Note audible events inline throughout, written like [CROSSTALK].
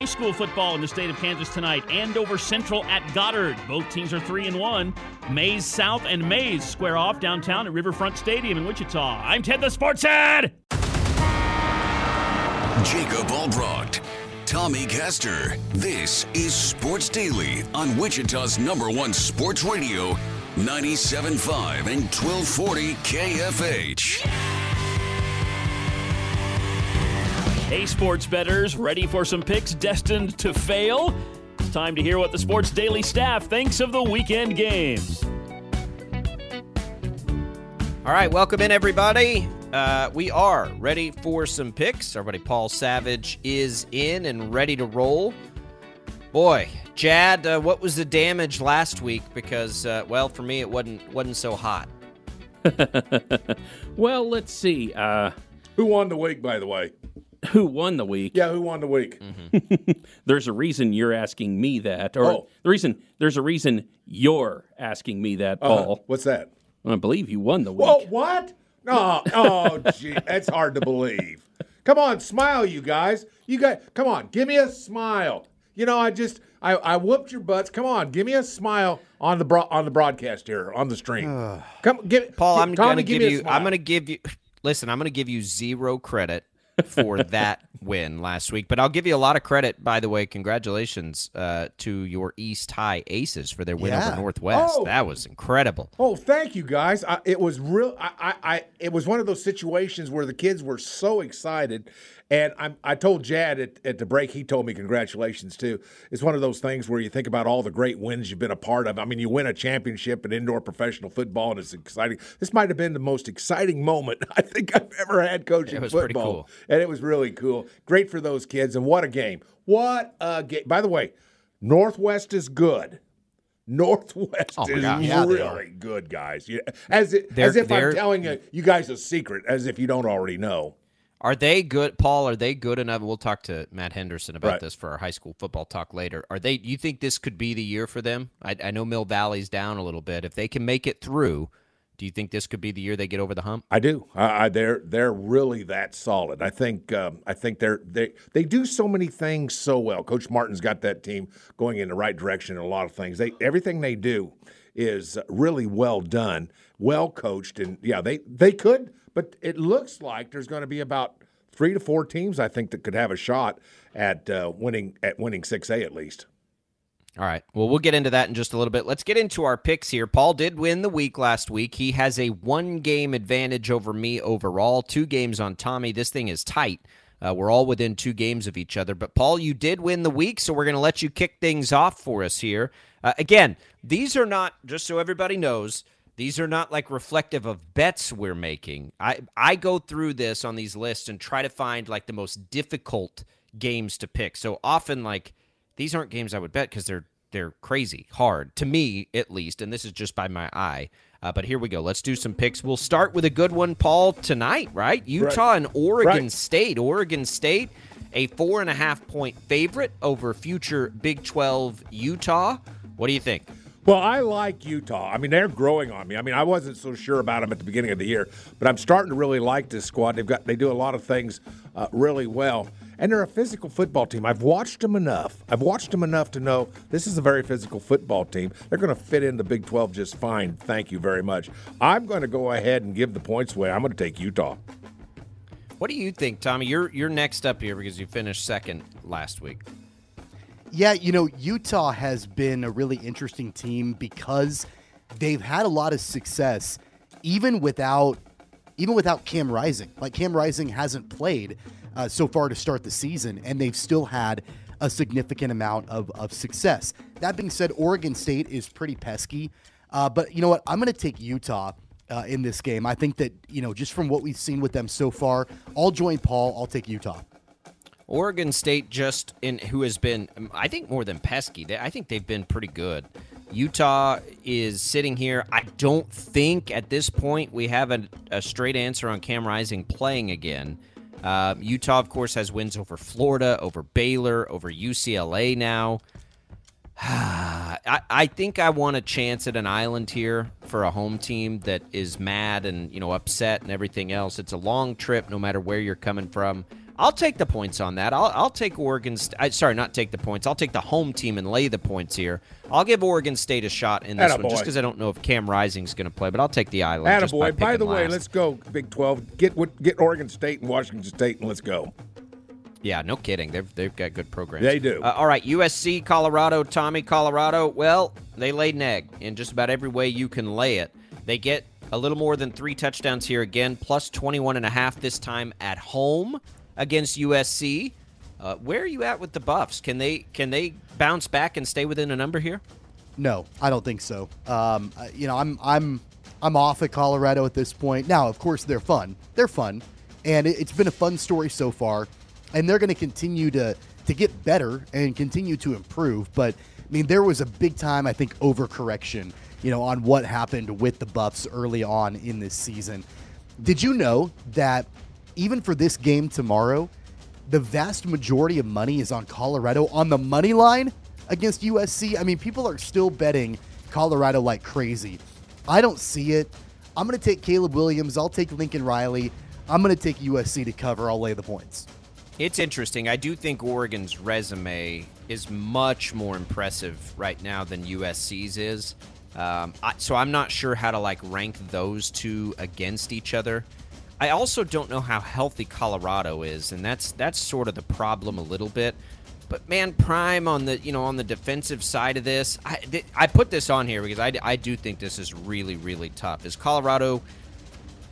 High school football in the state of Kansas tonight. Andover Central at Goddard. Both teams are three and one. Maize South and Maize square off downtown at Riverfront Stadium in Wichita. I'm Ted the Sports Head. Jacob Albrocht, Tommy Castor. This is Sports Daily on Wichita's number one sports radio, 97.5 and 1240 KFH. Hey, sports betters, ready for some picks destined to fail? It's time to hear what the Sports Daily staff thinks of the weekend games. All right, welcome in, everybody. Uh, we are ready for some picks. Our buddy Paul Savage is in and ready to roll. Boy, Jad, uh, what was the damage last week? Because, uh, well, for me, it wasn't wasn't so hot. [LAUGHS] well, let's see. Uh, Who won the week, by the way? Who won the week? Yeah, who won the week? [LAUGHS] There's a reason you're asking me that, or Oh. the reason there's a reason you're asking me that, Uh-huh. Paul. What's that? I believe you won the week. Whoa, what? No, oh, gee, that's hard to believe. Come on, smile, you guys. You guys, come on, give me a smile. You know, I just, I, I whooped your butts. Come on, give me a smile on the bro- on the broadcast here on the stream. [SIGHS] Come, give Paul, give- I'm Tommy, going to give give me a you. smile. I'm going to give you. Listen, I'm going to give you zero credit for that win last week, but I'll give you a lot of credit. By the way, congratulations uh, to your East High Aces for their win Yeah. over Northwest. Oh. That was incredible. Oh, thank you guys. I, it was real. I, I, I, it was one of those situations where the kids were so excited, and I, I told Jad at, at the break. He told me congratulations too. It's one of those things where you think about all the great wins you've been a part of. I mean, you win a championship in indoor professional football, and it's exciting. This might have been the most exciting moment [LAUGHS] I think I've ever had coaching It was pretty football, cool. and it was really cool. Great for those kids, and what a game! What a game! By the way, Northwest is good. Northwest Oh is. Yeah, really good, guys. As it, as if I'm telling you, you guys a secret, as if you don't already know. Are they good, Paul? Are they good enough? We'll talk to Matt Henderson about Right. this for our high school football talk later. Are they? You think this could be the year for them? I, I know Mill Valley's down a little bit. If they can make it through, do you think this could be the year they get over the hump? I do. I, I, they're they're really that solid. I think um, I think they're they they do so many things so well. Coach Martin's got that team going in the right direction in a lot of things. They everything they do is really well done, well coached, and yeah, they they could. But it looks like there's going to be about three to four teams I think that could have a shot at uh, winning at winning six A at least. All right. Well, we'll get into that in just a little bit. Let's get into our picks here. Paul did win the week last week. He has a one game advantage over me overall, two games on Tommy. This thing is tight. Uh, we're all within two games of each other. But, Paul, you did win the week, so we're going to let you kick things off for us here. Uh, again, these are not, just so everybody knows, these are not like reflective of bets we're making. I, I go through this on these lists and try to find like the most difficult games to pick. So often, like, these aren't games I would bet because they're they're crazy hard to me at least, and this is just by my eye. Uh, but here we go. Let's do some picks. We'll start with a good one, Paul, tonight. Right? Utah and Oregon Right. State. Oregon State, a four and a half point favorite over future Big Twelve Utah. What do you think? Well, I like Utah. I mean, they're growing on me. I mean, I wasn't so sure about them at the beginning of the year, but I'm starting to really like this squad. They've got they do a lot of things uh, really well, and they're a physical football team. I've watched them enough. I've watched them enough to know this is a very physical football team. They're going to fit in the Big 12 just fine. Thank you very much. I'm going to go ahead and give the points away. I'm going to take Utah. What do you think, Tommy? You're you're next up here because you finished second last week. Yeah, you know, Utah has been a really interesting team because they've had a lot of success even without even without Cam Rising. Like Cam Rising hasn't played uh, so far to start the season, and they've still had a significant amount of, of success. That being said, Oregon State is pretty pesky. Uh, but you know what? I'm going to take Utah uh, in this game. I think that, you know, just from what we've seen with them so far, I'll join Paul. I'll take Utah. Oregon State just in who has been I think more than pesky. They, I think they've been pretty good. Utah is sitting here. I don't think at this point we have a, a straight answer on Cam Rising playing again. Uh, Utah, of course, has wins over Florida, over Baylor, over UCLA now. [SIGHS] I, I think I want a chance at an island here for a home team that is mad and you know upset and everything else. It's a long trip, no matter where you're coming from. I'll take the points on that. I'll, I'll take Oregon. St- sorry, not take the points. I'll take the home team and lay the points here. I'll give Oregon State a shot in this Attaboy. one, just because I don't know if Cam Rising's going to play, but I'll take the island. just Attaboy. By, picking the way, last. let's go Big 12. Get what get Oregon State and Washington State and let's go. Yeah, no kidding. They've they've got good programs. They do. Uh, all right, USC, Colorado, Tommy, Colorado. Well, they laid an egg in just about every way you can lay it. They get a little more than three touchdowns here again, plus 21 and a half this time at home against USC. Uh, where are you at with the Buffs? Can they can they bounce back and stay within a number here? No, I don't think so. Um, you know, I'm I'm I'm off at Colorado at this point. Now, of course, they're fun. They're fun, and it, it's been a fun story so far, and they're going to continue to to get better and continue to improve. But I mean, there was a big time, I think, overcorrection, you know, on what happened with the Buffs early on in this season. Did you know that even for this game tomorrow, the vast majority of money is on Colorado on the money line against USC. I mean, people are still betting Colorado like crazy. I don't see it. I'm going to take Caleb Williams. I'll take Lincoln Riley. I'm going to take USC to cover. I'll lay the points. It's interesting. I do think Oregon's resume is much more impressive right now than USC's is. Um, I, so I'm not sure how to like rank those two against each other. I also don't know how healthy Colorado is, and that's that's sort of the problem a little bit. But man, Prime on the you know on the defensive side of this, I th- I put this on here because I, I do think this is really really tough. Is Colorado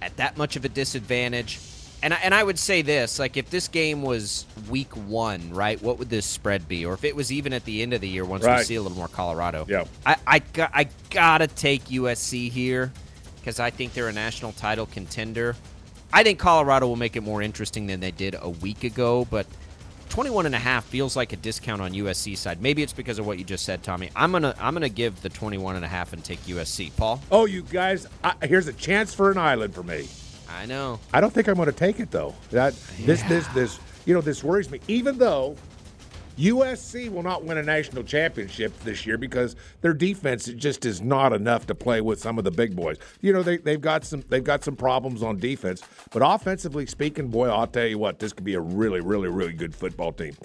at that much of a disadvantage? And I, and I would say this, like if this game was week one, right? What would this spread be? Or if it was even at the end of the year, once we see a little more Colorado, Yeah. I I, got, I gotta take USC here because I think they're a national title contender. I think Colorado will make it more interesting than they did a week ago, but 21 and a half feels like a discount on USC side. Maybe it's because of what you just said, Tommy. I'm going to I'm going to give the 21 and a half and take USC. Paul? Oh, you guys, I, here's a chance for an island for me. I know. I don't think I'm going to take it though. That this this this you know this worries me. Even though USC will not win a national championship this year because their defense just is not enough to play with some of the big boys. You know they they've got some they've got some problems on defense, but offensively speaking, boy, I'll tell you what, this could be a really really really good football team.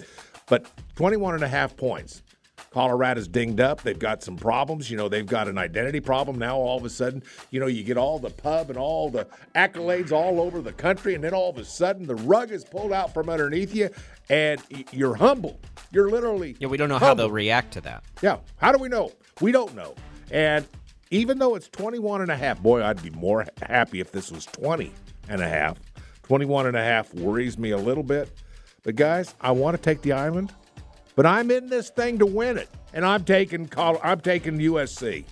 But 21 and a half points. Colorado's dinged up. They've got some problems. You know, they've got an identity problem now. All of a sudden, you know, you get all the pub and all the accolades all over the country, and then all of a sudden, the rug is pulled out from underneath you, and you're humble. You're literally Yeah, we don't know how they'll react to that. Yeah. How do we know? We don't know. And even though it's 21 and a half, boy, I'd be more happy if this was 20 and a half. 21 and a half worries me a little bit. But guys, I want to take the island, but I'm in this thing to win it. And I'm taking Col- I'm taking USC.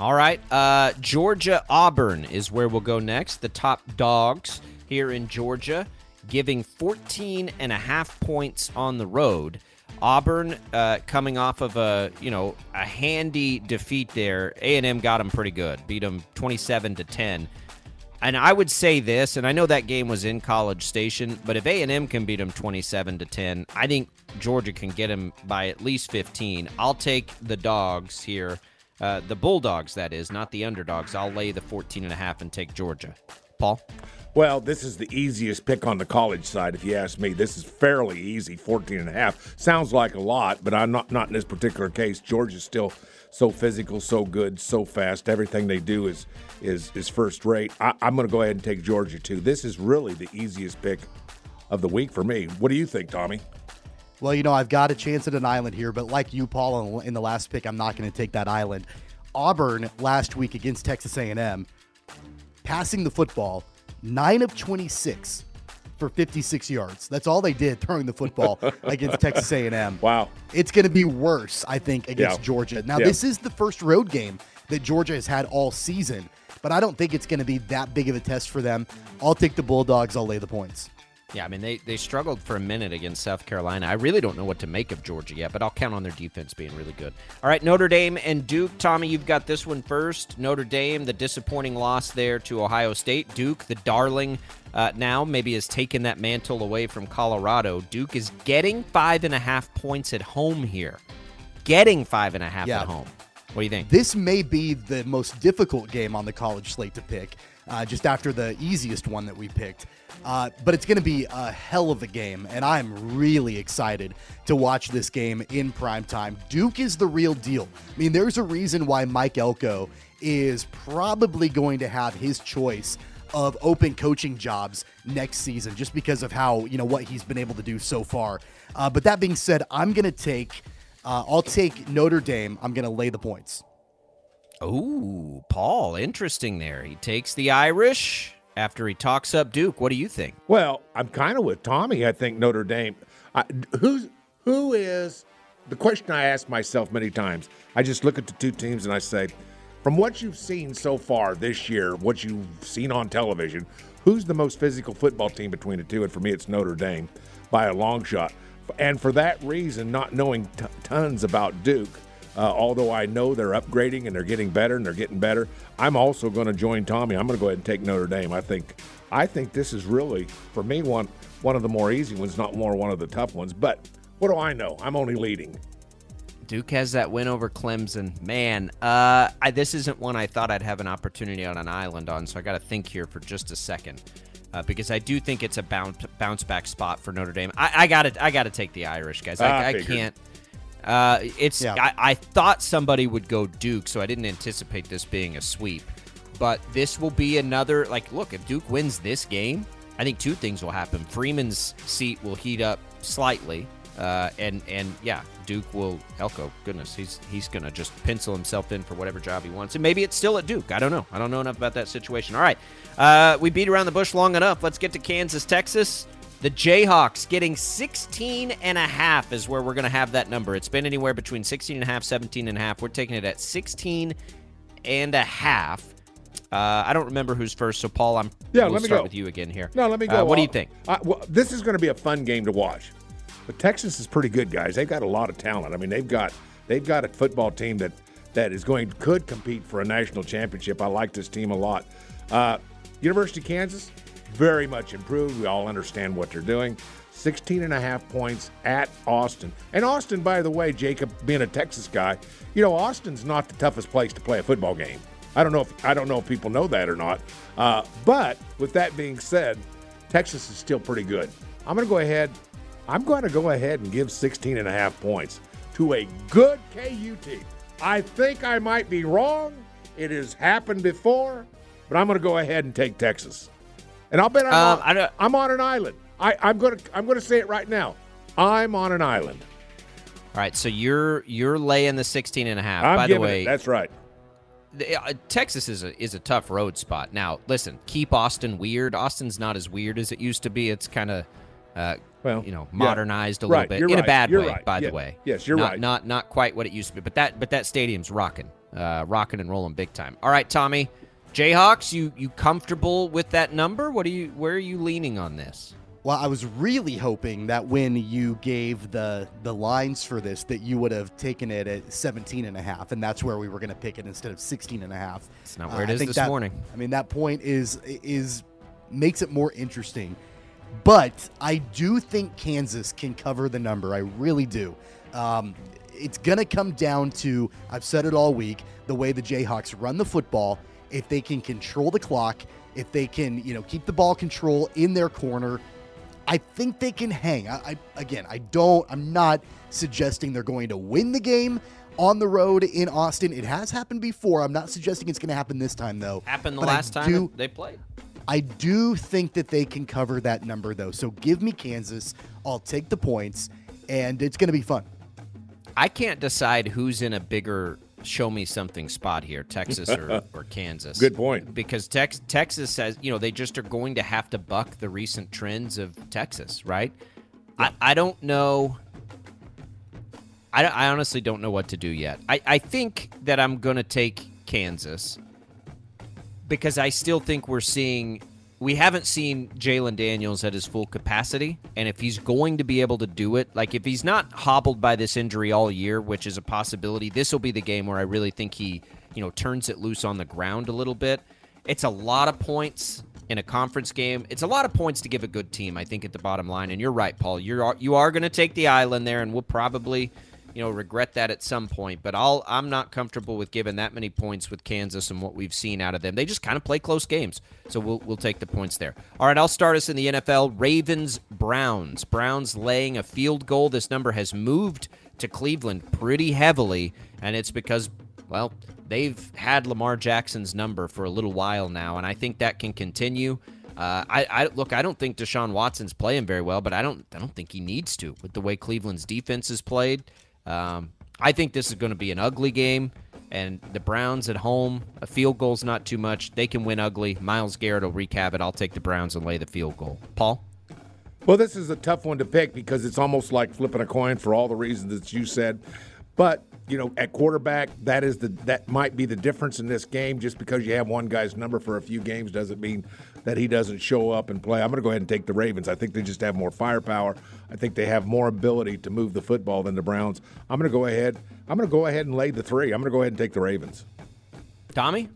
All right. Uh, Georgia Auburn is where we'll go next. The top dogs here in Georgia giving 14 and a half points on the road. Auburn uh, coming off of a you know a handy defeat there. A and M got them pretty good, beat them 27 to 10. And I would say this, and I know that game was in College Station, but if A and M can beat them 27 to 10, I think Georgia can get them by at least 15. I'll take the dogs here. Uh, the Bulldogs, that is, not the underdogs. I'll lay the 14 and a half and take Georgia. Paul? Well, this is the easiest pick on the college side, if you ask me. This is fairly easy, 14 and a half. Sounds like a lot, but I'm not not in this particular case. Georgia's still so physical, so good, so fast. Everything they do is is is first rate. I, I'm going to go ahead and take Georgia too. This is really the easiest pick of the week for me. What do you think, Tommy? Well, you know, I've got a chance at an island here, but like you, Paul, in the last pick, I'm not going to take that island. Auburn last week against Texas A&M, passing the football, nine of 26 for 56 yards. That's all they did throwing the football [LAUGHS] against Texas A&M. Wow. It's going to be worse, I think, against Yeah. Georgia. Now, Yeah. this is the first road game that Georgia has had all season, but I don't think it's going to be that big of a test for them. I'll take the Bulldogs. I'll lay the points. Yeah, I mean they they struggled for a minute against South Carolina. I really don't know what to make of Georgia yet, but I'll count on their defense being really good. All right, Notre Dame and Duke. Tommy, you've got this one first. Notre Dame, the disappointing loss there to Ohio State. Duke, the darling, uh, now maybe has taken that mantle away from Colorado. Duke is getting five and a half points at home here. Getting five and a half Yeah. at home. What do you think? This may be the most difficult game on the college slate to pick, uh, just after the easiest one that we picked. Uh, but it's going to be a hell of a game, and I'm really excited to watch this game in prime time. Duke is the real deal. I mean, there's a reason why Mike Elko is probably going to have his choice of open coaching jobs next season, just because of how you know what he's been able to do so far. Uh, but that being said, I'm going to take. Uh, I'll take Notre Dame. I'm going to lay the points. Oh, Paul, interesting there. He takes the Irish after he talks up Duke. What do you think? Well, I'm kind of with Tommy. I think Notre Dame. I, who's who is the question I ask myself many times? I just look at the two teams and I say, from what you've seen so far this year, what you've seen on television, who's the most physical football team between the two? And for me, it's Notre Dame by a long shot. And for that reason, not knowing t- tons about Duke, uh, although I know they're upgrading and they're getting better and they're getting better, I'm also going to join Tommy. I'm going to go ahead and take Notre Dame. I think, I think this is really for me one one of the more easy ones, not more one of the tough ones. But what do I know? I'm only leading. Duke has that win over Clemson. Man, uh, I, this isn't one I thought I'd have an opportunity on an island on, so I got to think here for just a second. Uh, because I do think it's a bounce bounce back spot for Notre Dame. I, I got to I got to take the Irish guys. I, I I can't. Uh, it's Yeah. I, I thought somebody would go Duke, so I didn't anticipate this being a sweep. But this will be another like look. If Duke wins this game, I think two things will happen. Freeman's seat will heat up slightly, uh, and and yeah, Duke will Elko. Goodness, he's he's gonna just pencil himself in for whatever job he wants, and maybe it's still at Duke. I don't know. I don't know enough about that situation. All right, uh, we beat around the bush long enough. Let's get to Kansas, Texas. The Jayhawks getting 16 and a half is where we're going to have that number. It's been anywhere between 16 and a half, 17 and a half. We're taking it at 16 and a half. Uh, I don't remember who's first, so Paul, I'm Yeah, we'll let me start go. with you again here. No, let me Uh, go. what do you Uh, think? I, well, this is going to be a fun game to watch. But Texas is pretty good, guys. They've got a lot of talent. I mean, they've got they've got a football team that that is going could compete for a national championship. I like this team a lot. Uh, University of Kansas, very much improved. We all understand what they're doing. 16 and a half points at Austin. And Austin, by the way, Jacob, being a Texas guy, you know, Austin's not the toughest place to play a football game. I don't know if I don't know if people know that or not. Uh, but with that being said, Texas is still pretty good. I'm going to go ahead. I'm going to go ahead and give 16 and a half points to a good KU team. I think I might be wrong. It has happened before, but I'm going to go ahead and take Texas. And I'll bet I'm, Um, on, I I'm on an island. I, I'm going to I'm to say it right now. I'm on an island. All right, so you're you're laying the 16 and a half. I'm By the way, it. That's right. the- uh, Texas is a is a tough road spot. Now, listen, keep Austin weird. Austin's not as weird as it used to be. It's kind of uh, Well, you know, yeah. modernized a Right, little bit you're in a bad way, right. by Yeah, the way. yes, you're not, right. Not not quite what it used to be, but that but that stadium's rocking, uh, rocking and rolling big time. All right, Tommy, Jayhawks, you you comfortable with that number? What are you? Where are you leaning on this? Well, I was really hoping that when you gave the the lines for this that you would have taken it at 17 and a half and that's where we were going to pick it instead of 16 and a half. It's not where it I this that- morning. I mean that point is is makes it more interesting. But I do think Kansas can cover the number. I really do. Um, it's going to come down to, I've said it all week, the way the Jayhawks run the football. If they can control the clock, if they can, you know, keep the ball control in their corner, I think they can hang. I, I again, I don't. I'm not suggesting they're going to win the game on the road in Austin. It has happened before. I'm not suggesting it's going to happen this time, though. Happened the But I last time do- they played. I do think that they can cover that number, though. So give me Kansas. I'll take the points. and it's going to be fun. I can't decide who's in a bigger show me something spot here, Texas or, [LAUGHS] or Kansas. Good point. Because Tex- Texas says, you know, they just are going to have to buck the recent trends of Texas, right? I, I don't know. I, I honestly don't know what to do yet. I, I think that I'm going to take Kansas because I still think we're seeing we haven't seen Jalon Daniels at his full capacity, and if he's going to be able to do it, like if he's not hobbled by this injury all year, which is a possibility, this will be the game where I really think he, you know, turns it loose on the ground a little bit. It's a lot of points in a conference game. It's a lot of points to give a good team, I think, at the bottom line. And you're right, Paul. You're you are going to take the island there, and we'll probably you know, regret that at some point. But I'll I'm not comfortable with giving that many points with Kansas and what we've seen out of them. They just kind of play close games. So we'll we'll take the points there. All right, I'll start us in the NFL. Ravens Browns. Browns laying a field goal. This number has moved to Cleveland pretty heavily, and it's because well, they've had Lamar Jackson's number for a little while now, and I think that can continue. Uh, I, I, look. I don't think Deshaun Watson's playing very well, but I don't. I don't think he needs to with the way Cleveland's defense is played. Um, I think this is going to be an ugly game, and the Browns at home, a field goal's not too much. They can win ugly. Myles Garrett will recap it. I'll take the Browns and lay the field goal. Paul? Well, this is a tough one to pick because it's almost like flipping a coin for all the reasons that you said. But you know, at quarterback, that is the that might be the difference in this game. Just because you have one guy's number for a few games doesn't mean that he doesn't show up and play. I'm going to go ahead and take the Ravens. I think they just have more firepower. I think they have more ability to move the football than the Browns. I'm going to go ahead. I'm going to go ahead and lay the three. I'm going to go ahead and take the Ravens. Tommy.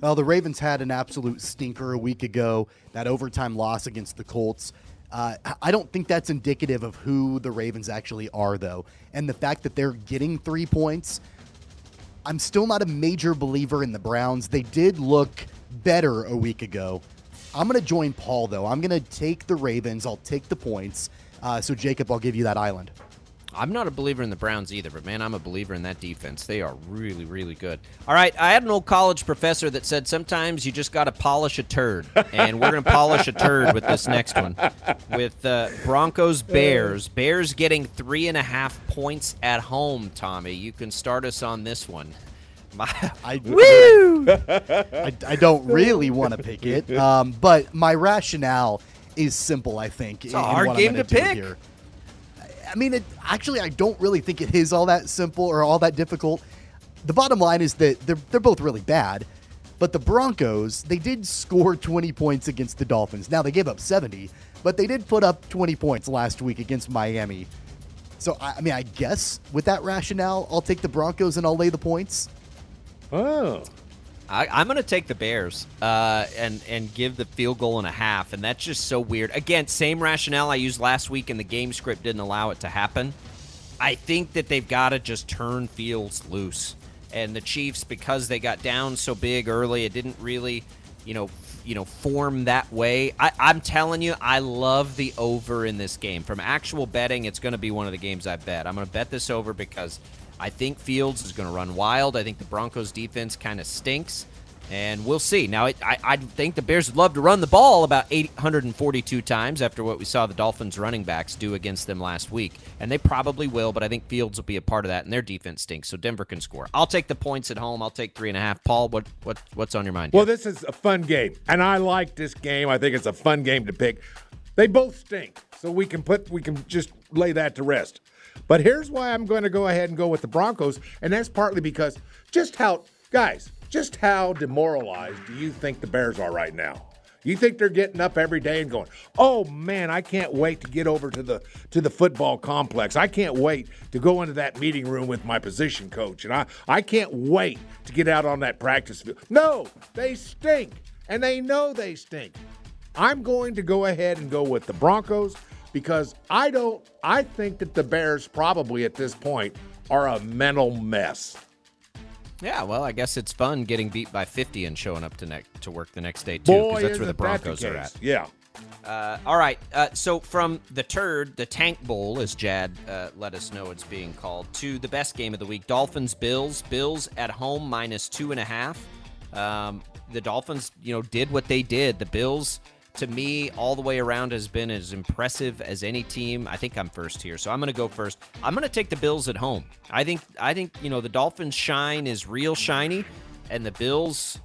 Well, the Ravens had an absolute stinker a week ago. That overtime loss against the Colts. Uh, I don't think that's indicative of who the Ravens actually are, though. And the fact that they're getting three points, I'm still not a major believer in the Browns. They did look better a week ago. I'm going to join Paul, though. I'm going to take the Ravens. I'll take the points. Uh, so, Jacob, I'll give you that island. I'm not a believer in the Browns either, but man, I'm a believer in that defense. They are really, really good. All right, I had an old college professor that said sometimes you just got to polish a turd, and we're going to polish a turd with this next one. With uh, Broncos [LAUGHS] Bears, Bears getting three and a half points at home. Tommy, you can start us on this one. [LAUGHS] I, [LAUGHS] Woo! I, I don't really want to pick it, um, but my rationale is simple. I think it's a hard game to pick. Here. I mean, it, actually, I don't really think it is all that simple or all that difficult. The bottom line is that they're they're both really bad, but the Broncos they did score [LAUGHS] 20 points against the Dolphins. Now they gave up 70, but they did put up 20 points last week against Miami. So I, I mean, I guess with that rationale, I'll take the Broncos and I'll lay the points. Oh. I, am going to take the Bears uh, and and give the field goal and a half, and that's just so weird. Again, same rationale I used last week, and the game script didn't allow it to happen. I think that they've got to just turn Fields loose, and the Chiefs because they got down so big early, it didn't really, you know, you know, form that way. I, I'm telling you, I love the over in this game. From actual betting, it's going to be one of the games I bet. I'm going to bet this over because I think Fields is going to run wild. I think the Broncos defense kind of stinks, and we'll see. Now, it, I, I think the Bears would love to run the ball about 842 times after what we saw the Dolphins running backs do against them last week, and they probably will, but I think Fields will be a part of that, and their defense stinks, so Denver can score. I'll take the points at home. I'll take three and a half. Paul, what, what what's on your mind? Well, this is a fun game, and I like this game. I think it's a fun game to pick. They both stink, so we can put we can just lay that to rest. But here's why I'm going to go ahead and go with the Broncos, and that's partly because just how, guys, just how demoralized do you think the Bears are right now? You think they're getting up every day and going, "Oh man, I can't wait to get over to the to the football complex. I can't wait to go into that meeting room with my position coach, and I I can't wait to get out on that practice field." No, they stink, and they know they stink. I'm going to go ahead and go with the Broncos because I don't, I think that the Bears probably at this point are a mental mess. Yeah, well, I guess it's fun getting beat by 50 and showing up to next to work the next day too, because that's where the Broncos the are at. Yeah. Uh, all right. Uh, so from the turd, the Tank Bowl, as Jad uh, let us know it's being called, to the best game of the week: Dolphins Bills. Bills at home minus two and a half. Um, the Dolphins, you know, did what they did. The Bills to me, all the way around has been as impressive as any team. I think I'm first here, so I'm going to go first. I'm going to take the Bills at home. I think I think you know the Dolphins' shine is real shiny, and the Bills,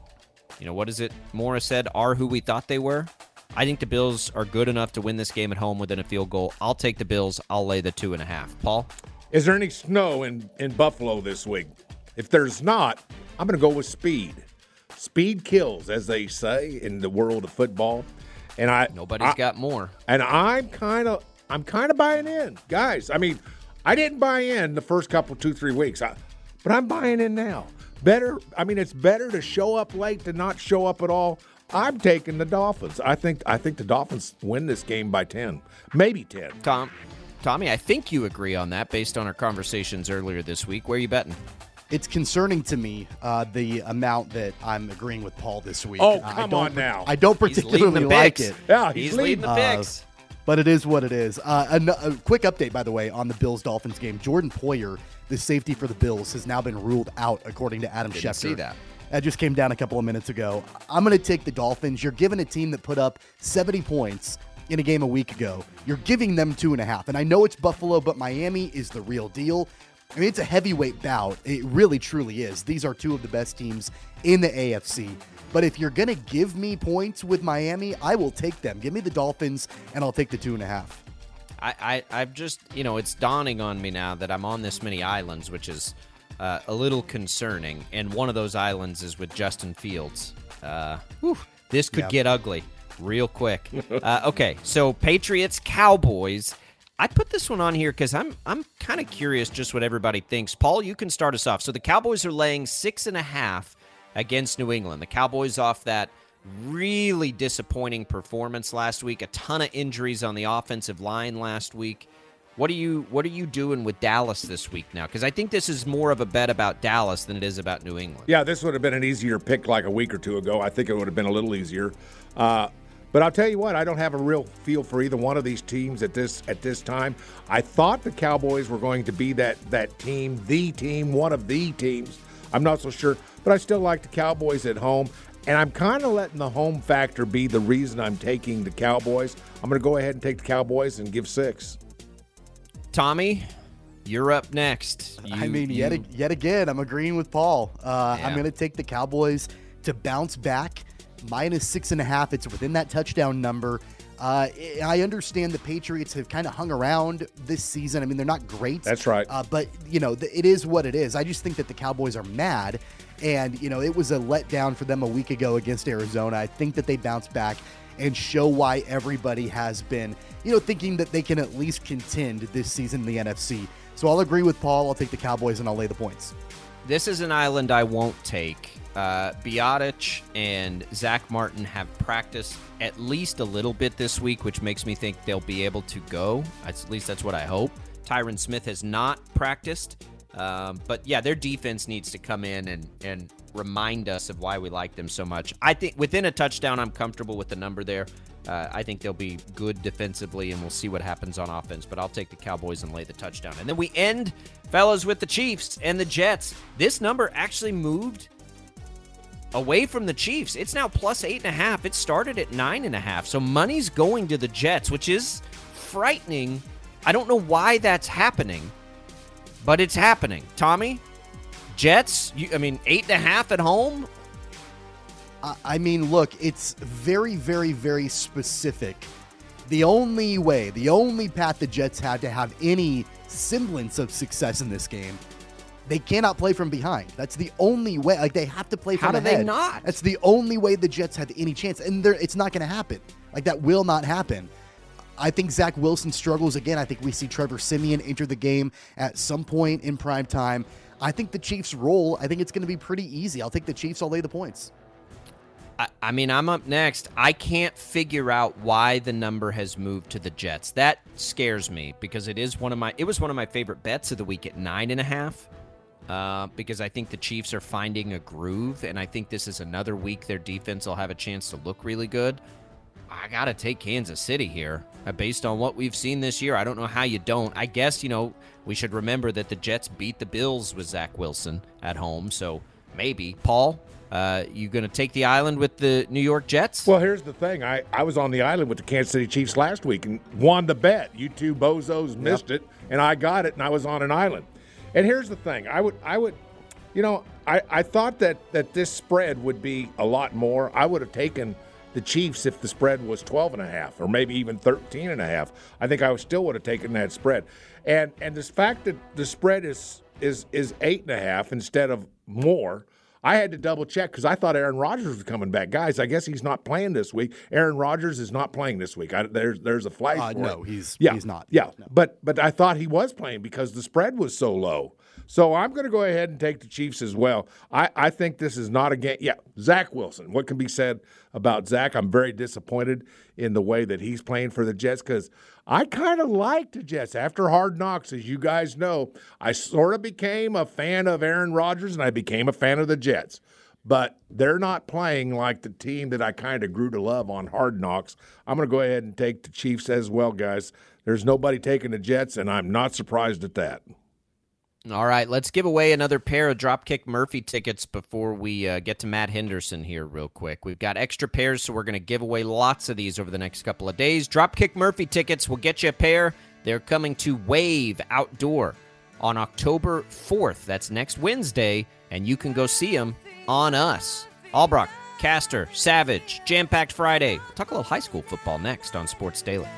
you know what is it? Morris said are who we thought they were. I think the Bills are good enough to win this game at home within a field goal. I'll take the Bills. I'll lay the two and a half. Paul, Is there any snow in, in Buffalo this week? If there's not, I'm going to go with speed. Speed kills, as they say in the world of football. And I nobody's I- got more. and I'm kind of I'm kind of buying in, guys. I mean, I didn't buy in the first couple two three weeks, I, but I'm buying in now. Better, I mean, it's better to show up late than not show up at all. I'm taking the Dolphins. I think I think the Dolphins win this game by ten, maybe ten. Tom, Tommy, I think you agree on that based on our conversations earlier this week. Where are you betting? It's concerning to me uh, the amount that I'm agreeing with Paul this week. Oh, I come don't on now. I don't He's leading particularly the like picks. it. Yeah, He's, he's, leading the Uh, picks. But it is what it is. Uh, a, a quick update, by the way, on the Bills Dolphins game. Jordan Poyer, the safety for the Bills, has now been ruled out, according to Adam Didn't Schefter. see that. That just came down a couple of minutes ago. I'm going to take the Dolphins. You're giving a team that put up 70 points in a game a week ago. You're giving them two and a half. And I know it's Buffalo, but Miami is the real deal. I mean, it's a heavyweight bout. It really, truly is. These are two of the best teams in the AFC. But if you're going to give me points with Miami, I will take them. Give me the Dolphins, and I'll take the two and a half. I, I, I've just, you know, it's dawning on me now that I'm on this many islands, which is uh, a little concerning. And one of those islands is with Justin Fields. Uh, whew, this could Yeah. get ugly real quick. [LAUGHS] uh, okay, so Patriots, Cowboys. I put this one on here because I'm I'm kind of curious just what everybody thinks. Paul, you can start us off. So the Cowboys are laying six and a half against New England. The Cowboys off that really disappointing performance last week. A ton of injuries on the offensive line last week. What are you What are you doing with Dallas this week now? Because I think this is more of a bet about Dallas than it is about New England. Yeah, this would have been an easier pick like a week or two ago. I think it would have been a little easier. Uh, but I'll tell you what, I don't have a real feel for either one of these teams at this at this time. I thought the Cowboys were going to be that that team, the team, one of the teams. I'm not so sure, but I still like the Cowboys at home. And I'm kind of letting the home factor be the reason I'm taking the Cowboys. I'm going to go ahead and take the Cowboys and give six. Tommy, you're up next. I mean, yet, you- ag- yet again, I'm agreeing with Paul. Uh, Yeah. I'm going to take the Cowboys to bounce back. Minus six and a half. It's within that touchdown number. Uh, I understand the Patriots have kind of hung around this season. I mean, they're not great. That's right. Uh, but, you know, it is what it is. I just think that the Cowboys are mad. And, you know, it was a letdown for them a week ago against Arizona. I think that they bounce back and show why everybody has been, you know, thinking that they can at least contend this season in the NFC. So I'll agree with Paul. I'll take the Cowboys and I'll lay the points. This is an island I won't take. Uh, Biadasz and Zack Martin have practiced at least a little bit this week, which makes me think they'll be able to go. At least that's what I hope. Tyron Smith has not practiced. Um, but yeah, their defense needs to come in and, and remind us of why we like them so much. I think within a touchdown, I'm comfortable with the number there. Uh, I think they'll be good defensively, and we'll see what happens on offense. But I'll take the Cowboys and lay the touchdown. And then we end, fellas, with the Chiefs and the Jets. This number actually moved away from the Chiefs. It's now plus eight and a half. It started at nine and a half. So money's going to the Jets, which is frightening. I don't know why that's happening, but it's happening. Tommy, Jets, you, I mean, eight and a half at home. I- mean, look, it's very, very, very specific. The only way, the only path the Jets had to have any semblance of success in this game, they cannot play from behind. That's the only way. Like they have to play How from do they not? That's the only way the Jets had any chance, and it's not going to happen. Like that will not happen. I think Zach Wilson struggles again. I think we see Trevor Siemian enter the game at some point in prime time. I think the Chiefs roll. I think it's going to be pretty easy. I'll take the Chiefs. I'll lay the points. I, mean, I'm up next. I can't figure out why the number has moved to the Jets. That scares me because it is one of my. It was one of my favorite bets of the week at nine and a half. Uh, because I think the Chiefs are finding a groove, and I think this is another week their defense will have a chance to look really good. I gotta take Kansas City here, uh, based on what we've seen this year. I don't know how you don't. I guess you know we should remember that the Jets beat the Bills with Zach Wilson at home, so maybe Paul. Uh, you going to take the island with the New York Jets? Well, here's the thing. I, I was on the island with the Kansas City Chiefs last week and won the bet. You two bozos missed yep. it, and I got it, and I was on an island. And here's the thing. I would I would you know, I, I thought that, that this spread would be a lot more. I would have taken the Chiefs if the spread was 12 and a half or maybe even 13 and a half. I think I still would have taken that spread. And and this fact that the spread is is is eight and a half instead of more – I had to double check because I thought Aaron Rodgers was coming back. Guys, I guess he's not playing this week. Aaron Rodgers is not playing this week. I, there's there's a flag. Uh, no, he's yeah, he's not. Yeah, no. but but I thought he was playing because the spread was so low. So I'm going to go ahead and take the Chiefs as well. I, I think this is not a game. Yeah, Zach Wilson. What can be said about Zach? I'm very disappointed in the way that he's playing for the Jets because I kind of like the Jets. After Hard Knocks, as you guys know, I sort of became a fan of Aaron Rodgers and I became a fan of the Jets but they're not playing like the team that I kind of grew to love on Hard Knocks. I'm going to go ahead and take the Chiefs as well, guys. There's nobody taking the Jets, and I'm not surprised at that. All right, let's give away another pair of Dropkick Murphy tickets before we uh, get to Matt Henderson here, real quick. We've got extra pairs, so we're going to give away lots of these over the next couple of days. Dropkick Murphy tickets will get you a pair. They're coming to Wave Outdoor on October 4th. That's next Wednesday, and you can go see them on us. Albrock, Caster, Savage, Jam Packed Friday. We'll talk a little high school football next on Sports Daily.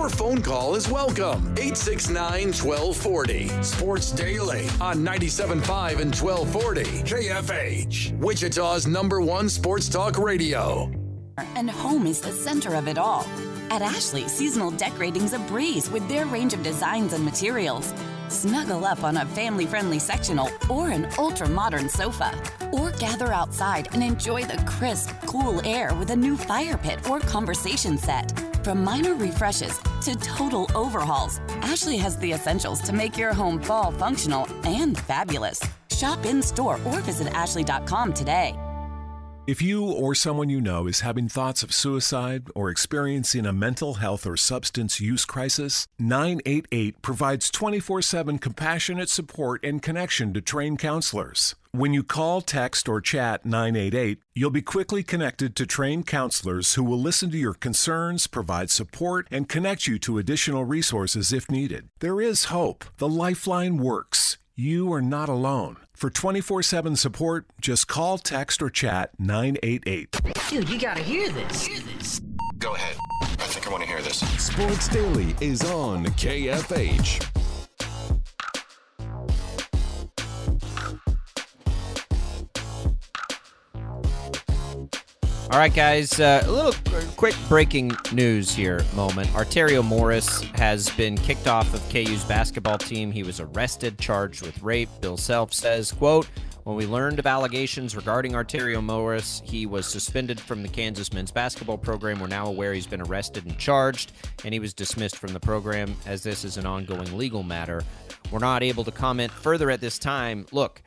Your phone call is welcome. 869 1240. Sports Daily on 97.5 and 1240. KFH. Wichita's number one sports talk radio and home is the center of it all. At Ashley, seasonal decorating's a breeze with their range of designs and materials. Snuggle up on a family friendly sectional or an ultra modern sofa. Or gather outside and enjoy the crisp, cool air with a new fire pit or conversation set. From minor refreshes to total overhauls, Ashley has the essentials to make your home fall functional and fabulous. Shop in store or visit ashley.com today. If you or someone you know is having thoughts of suicide or experiencing a mental health or substance use crisis, 988 provides 24 7 compassionate support and connection to trained counselors. When you call, text, or chat 988, you'll be quickly connected to trained counselors who will listen to your concerns, provide support, and connect you to additional resources if needed. There is hope. The Lifeline works. You are not alone. For 24 7 support, just call, text, or chat 988. Dude, you gotta hear this. Hear this. Go ahead. I think I want to hear this. Sports Daily is on KFH. All right, guys, uh, a little quick breaking news here moment. Arterio Morris has been kicked off of KU's basketball team. He was arrested, charged with rape. Bill Self says, quote, when we learned of allegations regarding Arterio Morris, he was suspended from the Kansas men's basketball program. We're now aware he's been arrested and charged, and he was dismissed from the program as this is an ongoing legal matter. We're not able to comment further at this time. Look,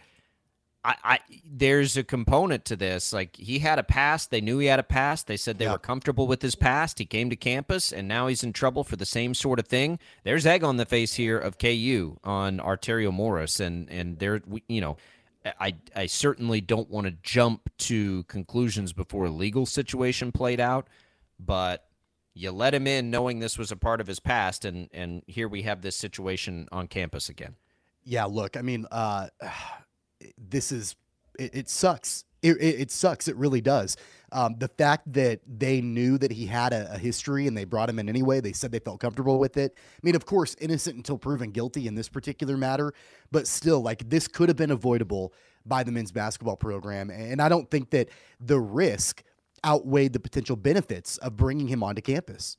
I, I, there's a component to this. Like he had a past. They knew he had a past. They said they yeah. were comfortable with his past. He came to campus, and now he's in trouble for the same sort of thing. There's egg on the face here of KU on Arterio Morris, and and there, you know, I I certainly don't want to jump to conclusions before a legal situation played out, but you let him in knowing this was a part of his past, and and here we have this situation on campus again. Yeah, look, I mean, uh, this is it, it sucks. It, it, it, sucks. It really does. Um, the fact that they knew that he had a, a, history and they brought him in anyway, they said they felt comfortable with it. I mean, of course, innocent until proven guilty in this particular matter, but still, like this could have been avoidable by the men's basketball program. And I don't think that the risk outweighed the potential benefits of bringing him onto campus.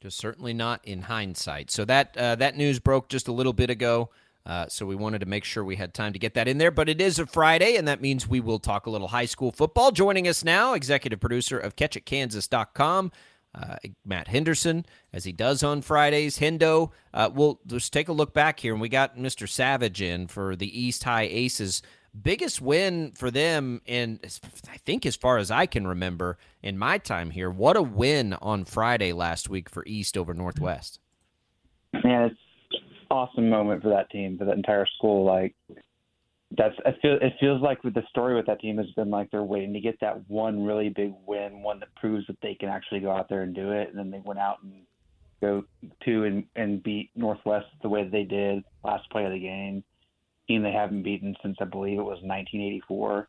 Just certainly not in hindsight. So that uh, that news broke just a little bit ago. Uh, so we wanted to make sure we had time to get that in there. But it is a Friday, and that means we will talk a little high school football. Joining us now, executive producer of CatchItKansas.com, uh, Matt Henderson, as he does on Fridays. Hendo, uh, we'll just take a look back here, and we got Mr. Savage in for the East High Aces biggest win for them, and I think as far as I can remember in my time here, what a win on Friday last week for East over Northwest. Man, it's awesome moment for that team, for that entire school. Like that's I feel it feels like with the story with that team has been like they're waiting to get that one really big win, one that proves that they can actually go out there and do it, and then they went out and go to and, and beat Northwest the way that they did last play of the game. Team they haven't beaten since I believe it was 1984.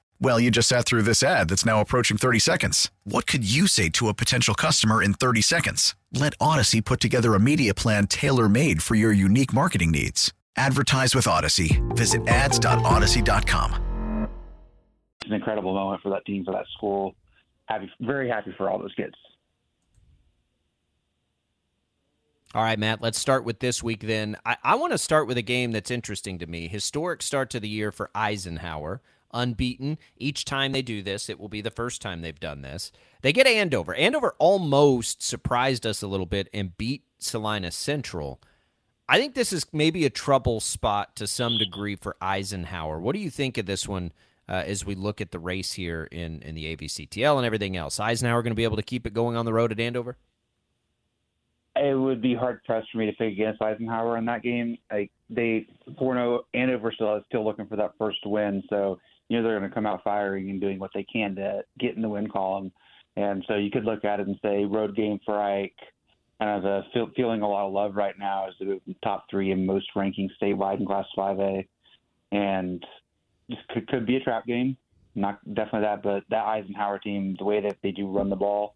Well, you just sat through this ad that's now approaching 30 seconds. What could you say to a potential customer in 30 seconds? Let Odyssey put together a media plan tailor made for your unique marketing needs. Advertise with Odyssey. Visit ads.odyssey.com. It's an incredible moment for that team, for that school. Happy, very happy for all those kids. All right, Matt, let's start with this week then. I, I want to start with a game that's interesting to me. Historic start to the year for Eisenhower unbeaten. Each time they do this, it will be the first time they've done this. They get Andover. Andover almost surprised us a little bit and beat Salina Central. I think this is maybe a trouble spot to some degree for Eisenhower. What do you think of this one uh, as we look at the race here in, in the AVCTL and everything else? Eisenhower going to be able to keep it going on the road at Andover? It would be hard pressed for me to pick against Eisenhower in that game. Like they 4-0 Andover still is still looking for that first win, so you know they're going to come out firing and doing what they can to get in the win column. And so you could look at it and say road game for Ike, kind of a feel, feeling a lot of love right now as the top three in most rankings statewide in Class 5A, and just could, could be a trap game. Not definitely that, but that Eisenhower team, the way that they do run the ball,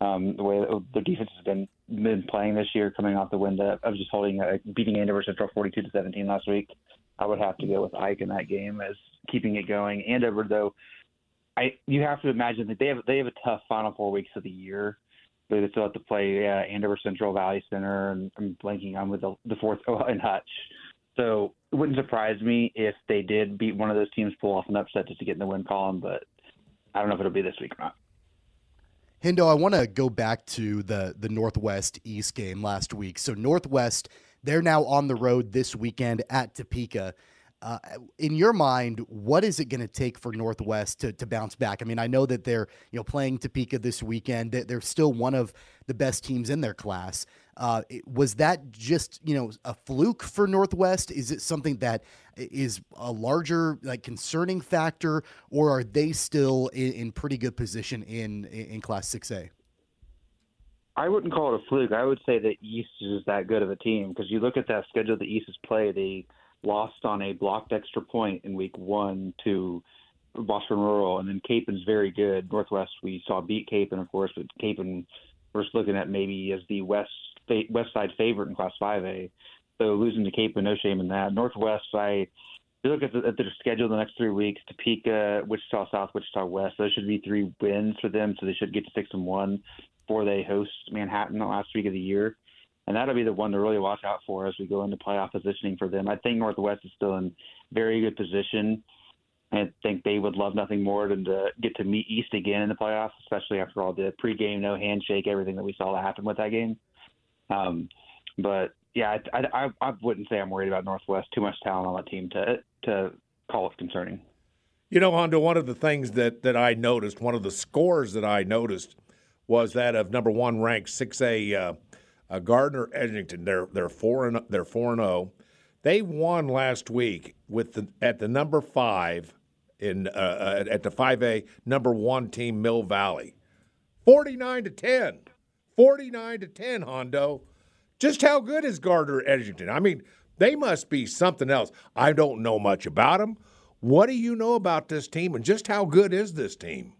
um, the way that the defense has been been playing this year, coming off the win of just holding uh, beating Andover Central 42 to 17 last week. I would have to go with Ike in that game as keeping it going. Andover, though, I you have to imagine that they have they have a tough final four weeks of the year. They still have to play uh, Andover Central Valley Center, and I'm blanking on with the, the fourth [LAUGHS] oh, and Hutch. So it wouldn't surprise me if they did beat one of those teams, pull off an upset just to get in the win column. But I don't know if it'll be this week or not. Hendo, I want to go back to the the Northwest East game last week. So Northwest they're now on the road this weekend at Topeka. Uh, in your mind, what is it going to take for Northwest to, to bounce back? I mean, I know that they're you know playing Topeka this weekend. They're still one of the best teams in their class. Uh, was that just you know a fluke for Northwest? Is it something that is a larger like concerning factor, or are they still in, in pretty good position in in Class Six A? I wouldn't call it a fluke. I would say that East is that good of a team because you look at that schedule the East has played. They lost on a blocked extra point in week one to Boston Rural, and then Kapaun's very good. Northwest we saw beat Kapaun, of course, but Kapaun we're looking at maybe as the west west side favorite in Class 5A. So losing to Kapaun, no shame in that. Northwest, I you look at, the, at their schedule the next three weeks: Topeka, Wichita South, Wichita West. Those should be three wins for them, so they should get to six and one before they host Manhattan the last week of the year. And that'll be the one to really watch out for as we go into playoff positioning for them. I think Northwest is still in very good position. I think they would love nothing more than to get to meet East again in the playoffs, especially after all the pregame, no handshake, everything that we saw that happen with that game. Um, but yeah, I, I, I wouldn't say I'm worried about Northwest. Too much talent on that team to to call it concerning. You know, Hondo, one of the things that, that I noticed, one of the scores that I noticed was that of number one ranked 6A uh, uh, Gardner Edgerton. They're they're four and they're four and zero. Oh. They won last week with the at the number five in uh, uh at the five A number one team Mill Valley, forty nine to ten. 49 to 10, Hondo. Just how good is Gardner Edgerton? I mean, they must be something else. I don't know much about them. What do you know about this team, and just how good is this team?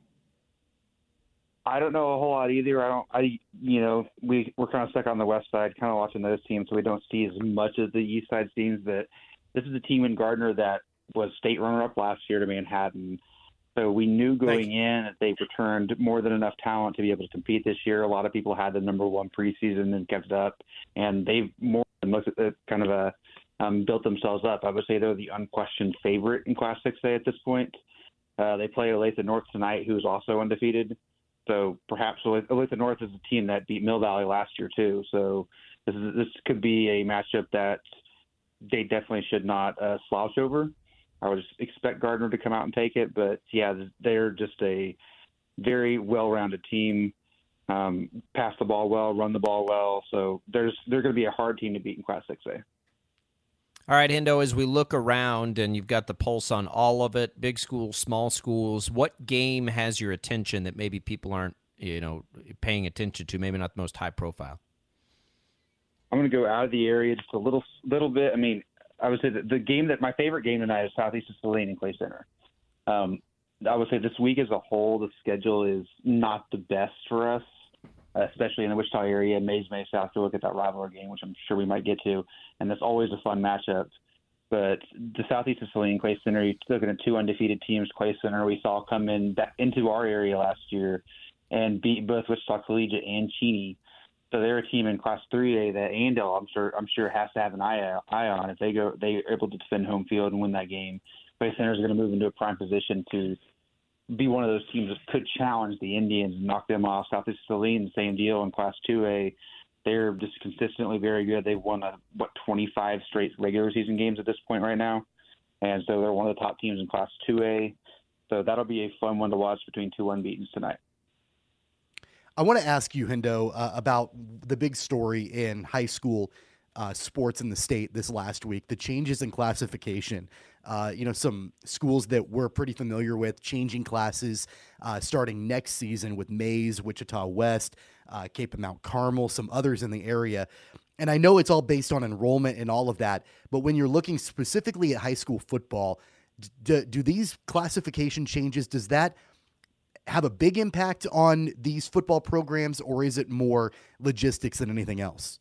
I don't know a whole lot either. I don't. I you know we we're kind of stuck on the west side, kind of watching those teams, so we don't see as much of the east side teams. But this is a team in Gardner that was state runner-up last year to Manhattan. So we knew going in that they've returned more than enough talent to be able to compete this year. A lot of people had the number one preseason and kept it up, and they've more than looked at the kind of a um, built themselves up. I would say they're the unquestioned favorite in Class 6A at this point. Uh, they play Olathe North tonight, who's also undefeated. So perhaps Olathe North is a team that beat Mill Valley last year too. So this is, this could be a matchup that they definitely should not uh, slouch over. I would expect Gardner to come out and take it, but yeah, they're just a very well-rounded team. Um, pass the ball well, run the ball well. So there's they're going to be a hard team to beat in Class 6A. All right, Hendo, as we look around and you've got the pulse on all of it, big schools, small schools, what game has your attention that maybe people aren't, you know, paying attention to, maybe not the most high profile? I'm going to go out of the area just a little little bit. I mean, I would say that the game that my favorite game tonight is Southeastern Saline and Clay Center. Um, I would say this week as a whole, the schedule is not the best for us Uh, especially in the Wichita area, Maize May South to look at that rivalry game, which I'm sure we might get to, and that's always a fun matchup. But the Southeast of Clay Center, you're looking at two undefeated teams. Clay Center, we saw come in back into our area last year and beat both Wichita Collegiate and Cheney. So they're a team in Class 3A that Andale, I'm sure, I'm sure has to have an eye, eye on if they go, they are able to defend home field and win that game. Clay Center is going to move into a prime position to be one of those teams that could challenge the Indians and knock them off. Southeast Saline, same deal in Class 2A. They're just consistently very good. They've won a, what 25 straight regular season games at this point right now, and so they're one of the top teams in Class 2A. So that'll be a fun one to watch between two unbeaten tonight. I want to ask you, Hendo, uh, about the big story in high school uh, sports in the state this last week, the changes in classification. Uh, you know, some schools that we're pretty familiar with changing classes uh, starting next season with Maize, Wichita West, uh, Cape and Mount Carmel, some others in the area. And I know it's all based on enrollment and all of that, but when you're looking specifically at high school football, do, do these classification changes, does that have a big impact on these football programs, or is it more logistics than anything else?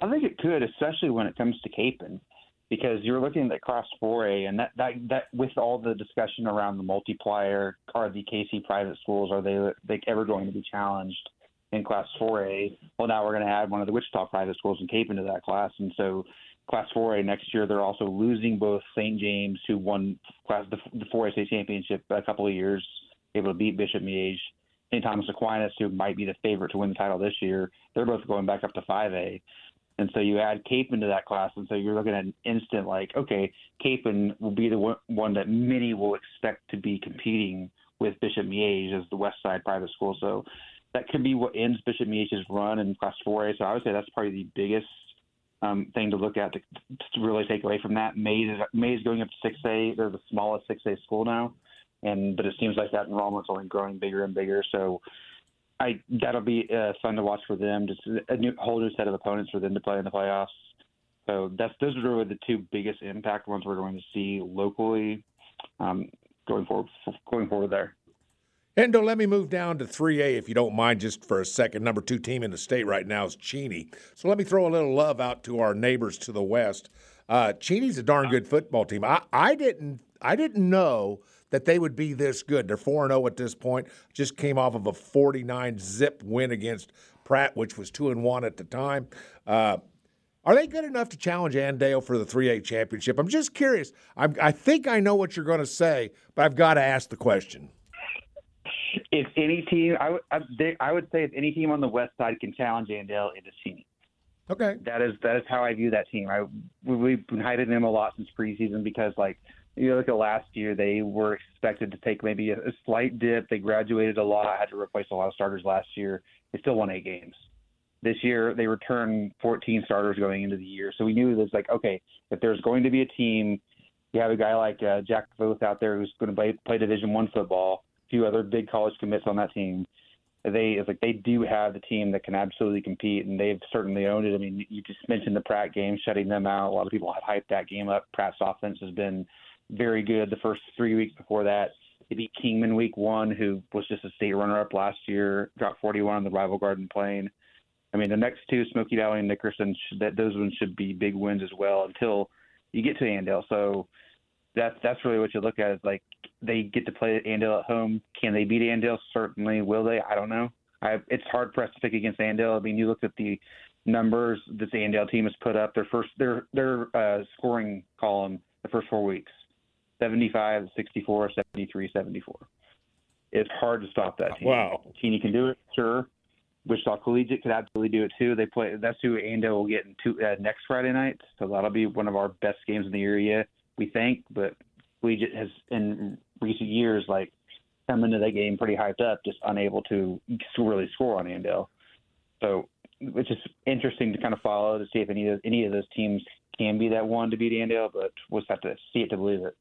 I think it could, especially when it comes to Kapaun, because you're looking at Class 4A, and that, that that with all the discussion around the multiplier, are the KC private schools are they they ever going to be challenged in Class 4A? Well, now we're going to add one of the Wichita private schools in Cape to that class, and so Class 4A next year they're also losing both St. James, who won class the, the 4A state championship a couple of years, able to beat Bishop Miege. St. Thomas Aquinas, who might be the favorite to win the title this year, they're both going back up to 5A. And so you add Cape into that class, and so you're looking at an instant like, okay, Cape will be the one that many will expect to be competing with Bishop Miege as the West Side private school. So that could be what ends Bishop Miege's run in Class 4A. So I would say that's probably the biggest um, thing to look at to, to really take away from that. Maize is, Maize going up to 6A. They're the smallest 6A school now, and but it seems like that enrollment's only growing bigger and bigger. So I that'll be uh, fun to watch for them. Just a new whole new set of opponents for them to play in the playoffs. So that's those are really the two biggest impact ones we're going to see locally um, going forward. Going forward there. Hendo, let me move down to 3A if you don't mind, just for a second. Number two team in the state right now is Cheney. So let me throw a little love out to our neighbors to the west. Uh, Cheney's a darn good football team. I, I didn't I didn't know that they would be this good. They're 4 0 at this point. Just came off of a 49 zip win against Pratt, which was 2 and 1 at the time. Uh, are they good enough to challenge Andale for the 3A championship? I'm just curious. I'm, i think I know what you're going to say, but I've got to ask the question. If any team, I would, I, I would say if any team on the west side can challenge Andale, it is Cheney. Okay. That is that is how I view that team. I we've been hiding them a lot since preseason because like you look at last year, they were expected to take maybe a, a slight dip. They graduated a lot, had to replace a lot of starters last year. They still won eight games. This year, they returned 14 starters going into the year. So we knew it was like, okay, if there's going to be a team, you have a guy like uh, Jack Voth out there who's going to play, play Division One football, a few other big college commits on that team. they it's like they do have the team that can absolutely compete, and they've certainly owned it. I mean, you just mentioned the Pratt game, shutting them out. A lot of people have hyped that game up. Pratt's offense has been very good the first three weeks before that. They beat Kingman week one, who was just a state runner-up last year, dropped 41 on the rival Garden Plain. I mean, the next two, Smoky Valley and Nickerson, that those ones should be big wins as well until you get to Andale. So that's that's really what you look at is like they get to play Andale at home. Can they beat Andale? Certainly. Will they? I don't know. I, it's hard us to pick against Andale. I mean, you look at the numbers that the Andale team has put up. Their first their their uh, scoring column the first four weeks 75, 64, 73, 74. It's hard to stop that team. Wow. Cheney can do it, sure. Wichita Collegiate could absolutely do it too. They play. That's who Andale will get in two, uh, next Friday night. So that'll be one of our best games in the area, we think. But Collegiate has in recent years like come into that game pretty hyped up, just unable to really score on Andale. So it's just interesting to kind of follow to see if any of any of those teams can be that one to beat Andale, but we'll just have to see it to believe it.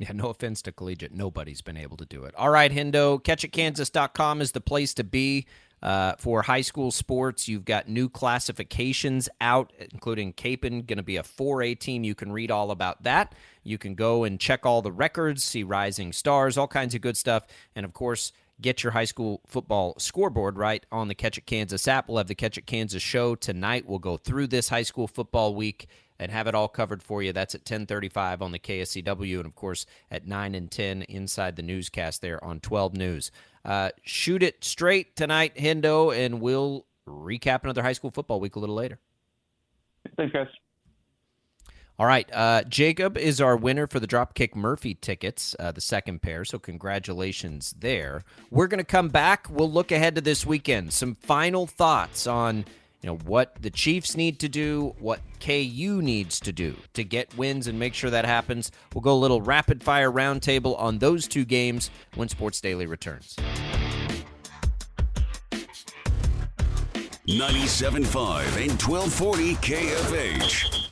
Yeah, no offense to collegiate. Nobody's been able to do it. All right, Hendo, catchitkansas.com is the place to be uh, for high school sports. You've got new classifications out, including Kapaun, going to be a 4A team. You can read all about that. You can go and check all the records, see rising stars, all kinds of good stuff. And of course, get your high school football scoreboard right on the Catch Kansas app. We'll have the Catch Kansas show tonight. We'll go through this high school football week and have it all covered for you. That's at 10:35 on the KSCW, and of course at 9 and 10 inside the newscast there on 12 News. Uh, shoot it straight tonight, Hendo, and we'll recap another high school football week a little later. Thanks, guys. All right, uh, Jacob is our winner for the Dropkick Murphy tickets, uh, the second pair. So congratulations there. We're going to come back. We'll look ahead to this weekend. Some final thoughts on you know what the Chiefs need to do, what KU needs to do to get wins and make sure that happens. We'll go a little rapid fire roundtable on those two games when Sports Daily returns. 97.5 and 1240 KFH.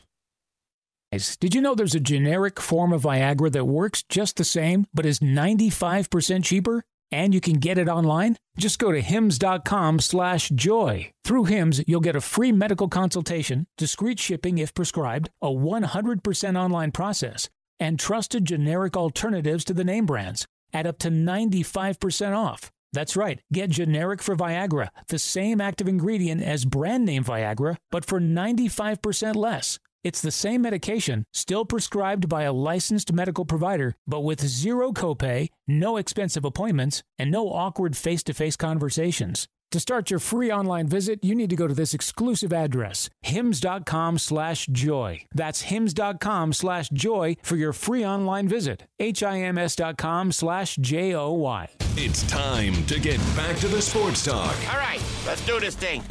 Did you know there's a generic form of Viagra that works just the same but is 95% cheaper? And you can get it online? Just go to hims.com slash joy Through hymns you'll get a free medical consultation, discreet shipping if prescribed, a 100% online process, and trusted generic alternatives to the name brands at up to 95% off. That's right, get generic for Viagra, the same active ingredient as brand name Viagra, but for 95% less. It's the same medication, still prescribed by a licensed medical provider, but with zero copay, no expensive appointments, and no awkward face to face conversations. To start your free online visit, you need to go to this exclusive address, hims.com slash joy. That's hims.com slash joy for your free online visit. H-I-M-S.com slash J-O-Y. It's time to get back to the sports talk. All right, let's do this thing.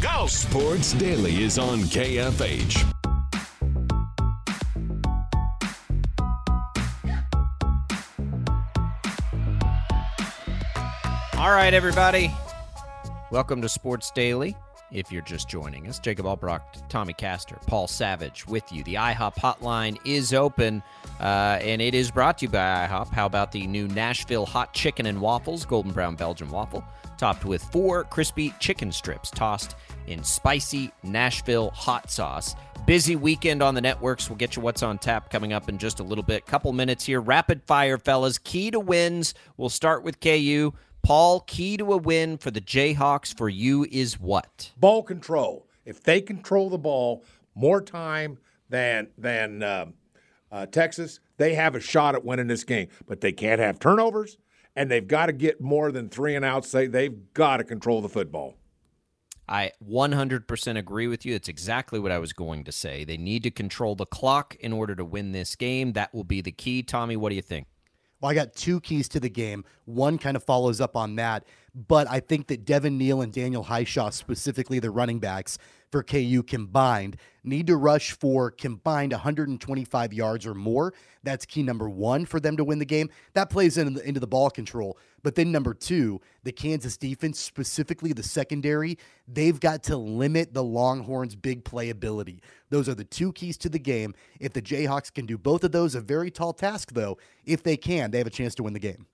Go! Sports Daily is on KFH. All right, everybody. Welcome to Sports Daily. If you're just joining us, Jacob Albracht, Tommy Castor, Paul Savage with you. The IHOP hotline is open, uh, and it is brought to you by IHOP. How about the new Nashville hot chicken and waffles, golden brown Belgian waffle, topped with four crispy chicken strips tossed in spicy Nashville hot sauce. Busy weekend on the networks. We'll get you what's on tap coming up in just a little bit. Couple minutes here. Rapid fire, fellas. Key to wins. We'll start with KU. Paul, key to a win for the Jayhawks for you is what? Ball control. If they control the ball more time than than um, uh, Texas, they have a shot at winning this game. But they can't have turnovers, and they've got to get more than three and outs. They they've got to control the football. I 100% agree with you. It's exactly what I was going to say. They need to control the clock in order to win this game. That will be the key. Tommy, what do you think? Well, I got two keys to the game. One kind of follows up on that, but I think that Devin Neal and Daniel Hishaw, specifically the running backs for KU combined, need to rush for combined 125 yards or more. That's key number one for them to win the game. That plays into the, into the ball control. But then number two, the Kansas defense, specifically the secondary, they've got to limit the Longhorns' big playability. Those are the two keys to the game. If the Jayhawks can do both of those, a very tall task, though, if they can, they have a chance to win the game.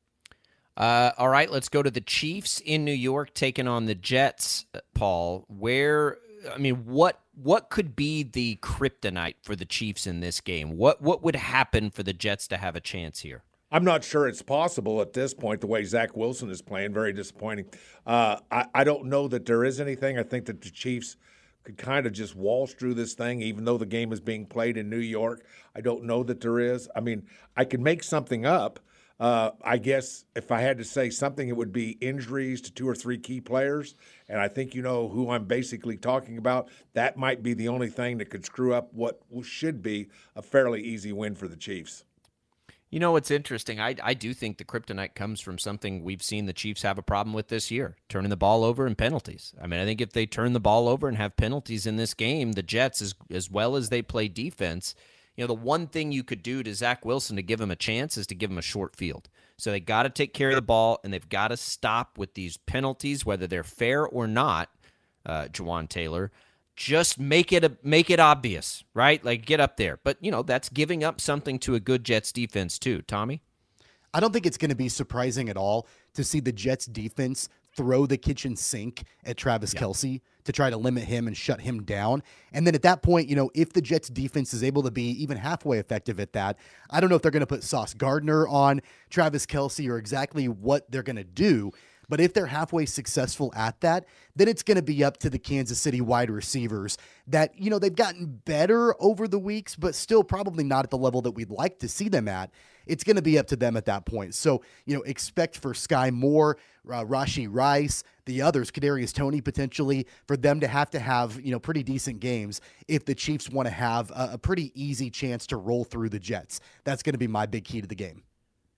Uh, all right, let's go to the Chiefs in New York taking on the Jets. Uh, Paul, where I mean, what what could be the kryptonite for the Chiefs in this game? What what would happen for the Jets to have a chance here? I'm not sure it's possible at this point. The way Zach Wilson is playing, very disappointing. Uh, I, I don't know that there is anything. I think that the Chiefs could kind of just waltz through this thing, even though the game is being played in New York. I don't know that there is. I mean, I can make something up. Uh, I guess if I had to say something, it would be injuries to two or three key players. And I think you know who I'm basically talking about. That might be the only thing that could screw up what should be a fairly easy win for the Chiefs. You know what's interesting? I, I do think the kryptonite comes from something we've seen the Chiefs have a problem with this year turning the ball over and penalties. I mean, I think if they turn the ball over and have penalties in this game, the Jets, as, as well as they play defense, you know, the one thing you could do to Zach Wilson to give him a chance is to give him a short field. So they got to take care of the ball and they've got to stop with these penalties, whether they're fair or not, uh, Jawaan Taylor. Just make it a, make it obvious, right? Like get up there. But you know that's giving up something to a good Jets defense too. Tommy, I don't think it's going to be surprising at all to see the Jets defense throw the kitchen sink at Travis yeah. Kelce to try to limit him and shut him down. And then at that point, you know, if the Jets defense is able to be even halfway effective at that, I don't know if they're going to put Sauce Gardner on Travis Kelce or exactly what they're going to do. But if they're halfway successful at that, then it's going to be up to the Kansas City wide receivers that, you know, they've gotten better over the weeks, but still probably not at the level that we'd like to see them at it's going to be up to them at that point. So, you know, expect for Skyy Moore, uh, Rashee Rice, the others, Kadarius Toney potentially, for them to have to have, you know, pretty decent games if the Chiefs want to have a, a pretty easy chance to roll through the Jets. That's going to be my big key to the game.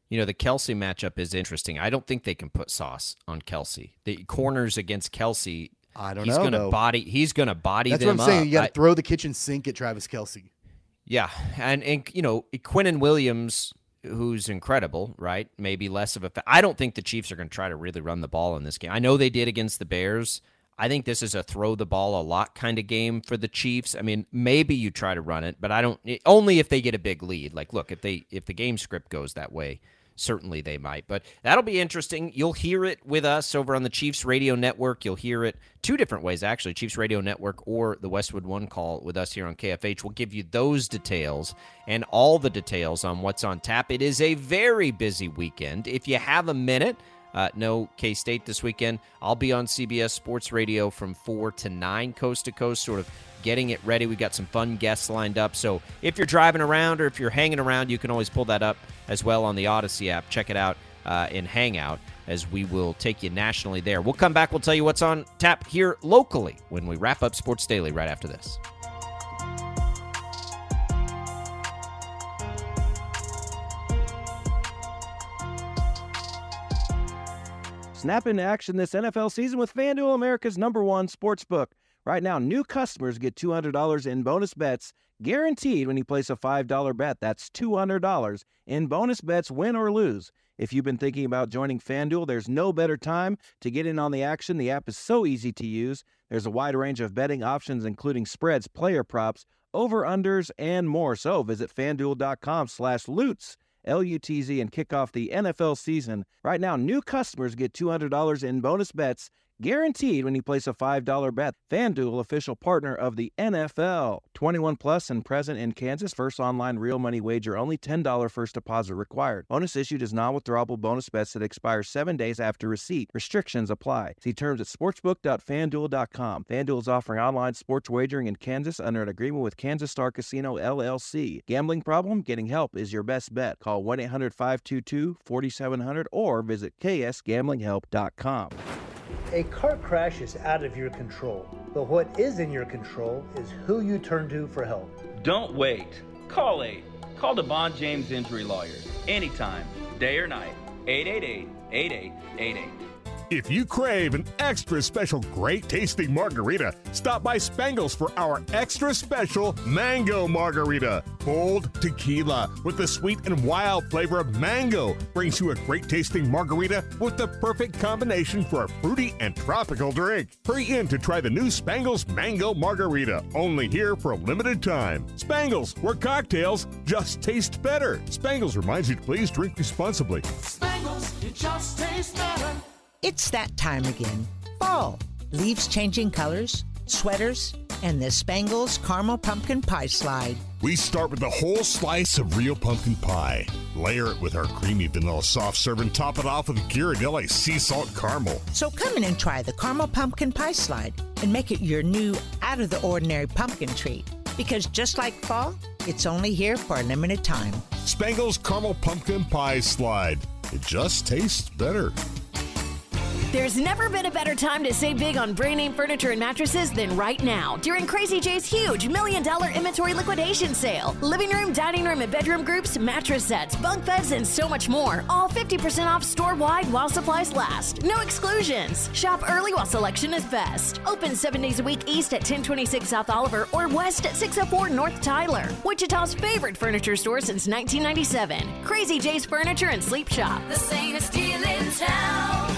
You know, the Kelce matchup is interesting. I don't think they can put sauce on Kelce. The corners against Kelce, I don't he's know. He's going to body. He's going to body. That's what I'm saying. You got to throw the kitchen sink at Travis Kelce. Yeah, and and you know, Quinnen Williams who's incredible, right? Maybe less of a. Fa- I don't think the Chiefs are going to try to really run the ball in this game. I know they did against the Bears. I think this is a throw the ball a lot kind of game for the Chiefs. I mean, maybe you try to run it, but I don't. Only if they get a big lead. Like, look, if they if the game script goes that way, certainly they might. But that'll be interesting. You'll hear it with us over on the Chiefs Radio Network. You'll hear it two different ways, actually Chiefs Radio Network or the Westwood One call with us here on KFH. We'll give you those details and all the details on what's on tap. It is a very busy weekend. If you have a minute, uh, no K State this weekend. I'll be on CBS Sports Radio from 4 to 9, coast to coast, sort of getting it ready. We've got some fun guests lined up. So if you're driving around or if you're hanging around, you can always pull that up as well on the Odyssey app. Check it out uh, in Hangout as we will take you nationally there. We'll come back. We'll tell you what's on tap here locally when we wrap up Sports Daily right after this. Snap into action this NFL season with FanDuel, America's number one sports book. Right now, new customers get $200 in bonus bets guaranteed when you place a $5 bet. That's $200 in bonus bets, win or lose. If you've been thinking about joining FanDuel, there's no better time to get in on the action. The app is so easy to use. There's a wide range of betting options, including spreads, player props, over-unders, and more. So visit FanDuel.com slash lutz L-U-T-Z, and kick off the NFL season. Right now, new customers get $200 in bonus bets guaranteed when you place a $5 bet. FanDuel, official partner of the NFL. 21 plus and present in Kansas. First online real money wager only. $10 first deposit required. Bonus issued is non-withdrawable bonus bets that expire seven days after receipt. Restrictions apply. See terms at sportsbook.fanduel.com. FanDuel is offering online sports wagering in Kansas under an agreement with Kansas Star Casino LLC. Gambling problem? Getting help is your best bet. Call 1-800-522-4700 or visit ksgamblinghelp.com. A car crash is out of your control, but what is in your control is who you turn to for help. Don't wait. Call 8. Call DeVaughn James Injury Lawyers anytime, day or night. 888 8888. If you crave an extra special great tasting margarita, stop by Spangles for our extra special mango margarita. Bold tequila with the sweet and wild flavor of mango brings you a great tasting margarita with the perfect combination for a fruity and tropical drink. Hurry in to try the new Spangles Mango Margarita, only here for a limited time. Spangles, where cocktails just taste better. Spangles reminds you to please drink responsibly. Spangles, it just tastes better. It's that time again. Fall. Leaves changing colors, sweaters, and the Spangles Caramel Pumpkin Pie Slide. We start with a whole slice of real pumpkin pie. Layer it with our creamy vanilla soft serve and top it off with Ghirardelli sea salt caramel. So come in and try the Caramel Pumpkin Pie Slide and make it your new out of the ordinary pumpkin treat. Because just like fall, it's only here for a limited time. Spangles Caramel Pumpkin Pie Slide. It just tastes better. There's never been a better time to save big on brand name furniture and mattresses than right now during Crazy J's huge million dollar inventory liquidation sale. Living room, dining room, and bedroom groups, mattress sets, bunk beds, and so much more. All 50% off store wide while supplies last. No exclusions. Shop early while selection is best. Open seven days a week east at 1026 South Oliver or west at 604 North Tyler. Wichita's favorite furniture store since 1997. Crazy J's Furniture and Sleep Shop. The deal in town.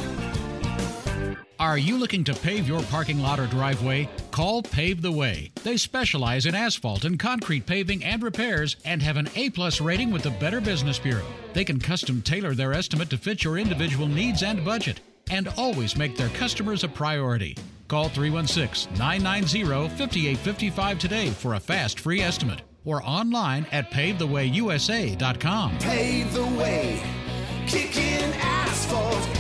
Are you looking to pave your parking lot or driveway? Call Pave the Way. They specialize in asphalt and concrete paving and repairs and have an A-plus rating with the Better Business Bureau. They can custom tailor their estimate to fit your individual needs and budget and always make their customers a priority. Call 316-990-5855 today for a fast free estimate or online at pavethewayusa.com. Pave the way, kicking asphalt.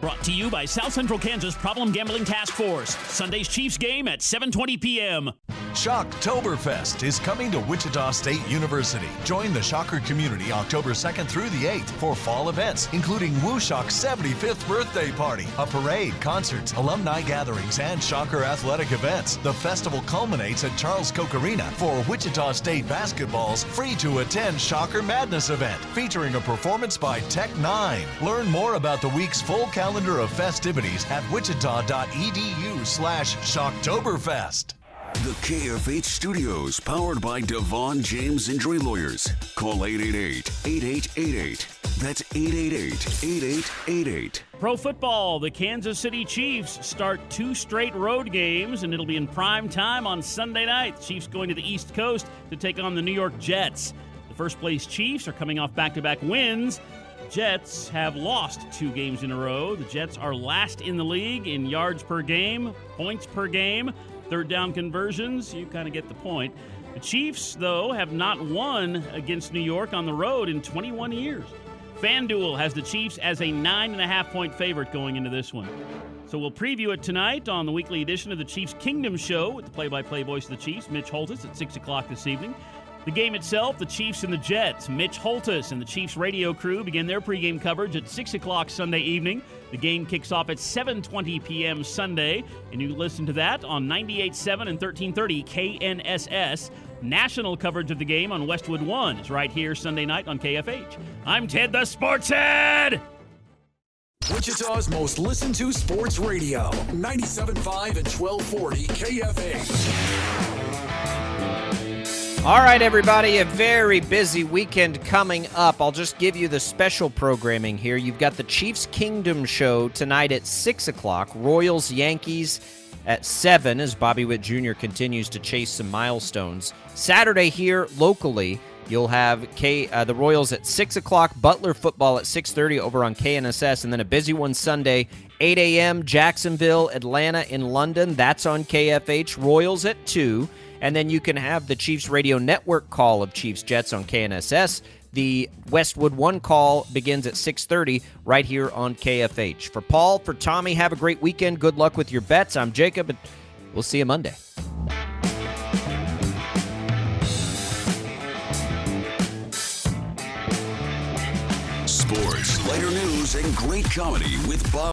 Brought to you by South Central Kansas Problem Gambling Task Force. Sunday's Chiefs game at 7:20 p.m. Shocktoberfest is coming to Wichita State University. Join the Shocker community October 2nd through the 8th for fall events, including WuShock's 75th birthday party, a parade, concerts, alumni gatherings, and Shocker athletic events. The festival culminates at Charles Koch Arena for Wichita State basketball's free to attend Shocker Madness event, featuring a performance by Tech N9ne. Learn more about the week's full calendar of festivities at wichita.edu slash Shocktoberfest. The KFH Studios, powered by DeVaughn James Injury Lawyers. Call 888-8888. That's 888-8888. Pro football, the Kansas City Chiefs start two straight road games, and it'll be in prime time on Sunday night. The Chiefs going to the East Coast to take on the New York Jets. The first place Chiefs are coming off back to back wins. Jets have lost two games in a row. The Jets are last in the league in yards per game, points per game, third down conversions. You kind of get the point. The Chiefs, though, have not won against New York on the road in 21 years. FanDuel has the Chiefs as a nine and a half point favorite going into this one. So we'll preview it tonight on the weekly edition of the Chiefs Kingdom Show with the play by play voice of the Chiefs, Mitch Holthus, at 6 o'clock this evening. The game itself, the Chiefs and the Jets. Mitch Holthus and the Chiefs radio crew begin their pregame coverage at 6 o'clock Sunday evening. The game kicks off at 7.20 p.m. Sunday, and you listen to that on 98.7 and 1330 KNSS. National coverage of the game on Westwood One is right here Sunday night on KFH. I'm Ted the Sports Head! Wichita's most listened to sports radio, 97.5 and 1240 KFH. All right, everybody, a very busy weekend coming up. I'll just give you the special programming here. You've got the Chiefs Kingdom show tonight at 6 o'clock, Royals Yankees at 7 as Bobby Witt Jr. continues to chase some milestones. Saturday here locally, you'll have K, uh, the Royals at 6 o'clock, Butler football at 6.30 over on KNSS, and then a busy one Sunday, 8 a.m., Jacksonville, Atlanta in London. That's on KFH. Royals at 2. And then you can have the Chiefs Radio Network call of Chiefs Jets on KNSS. The Westwood One call begins at 6:30 right here on KFH. For Paul, for Tommy, have a great weekend. Good luck with your bets. I'm Jacob, and we'll see you Monday. Sports, lighter news, and great comedy with Bob.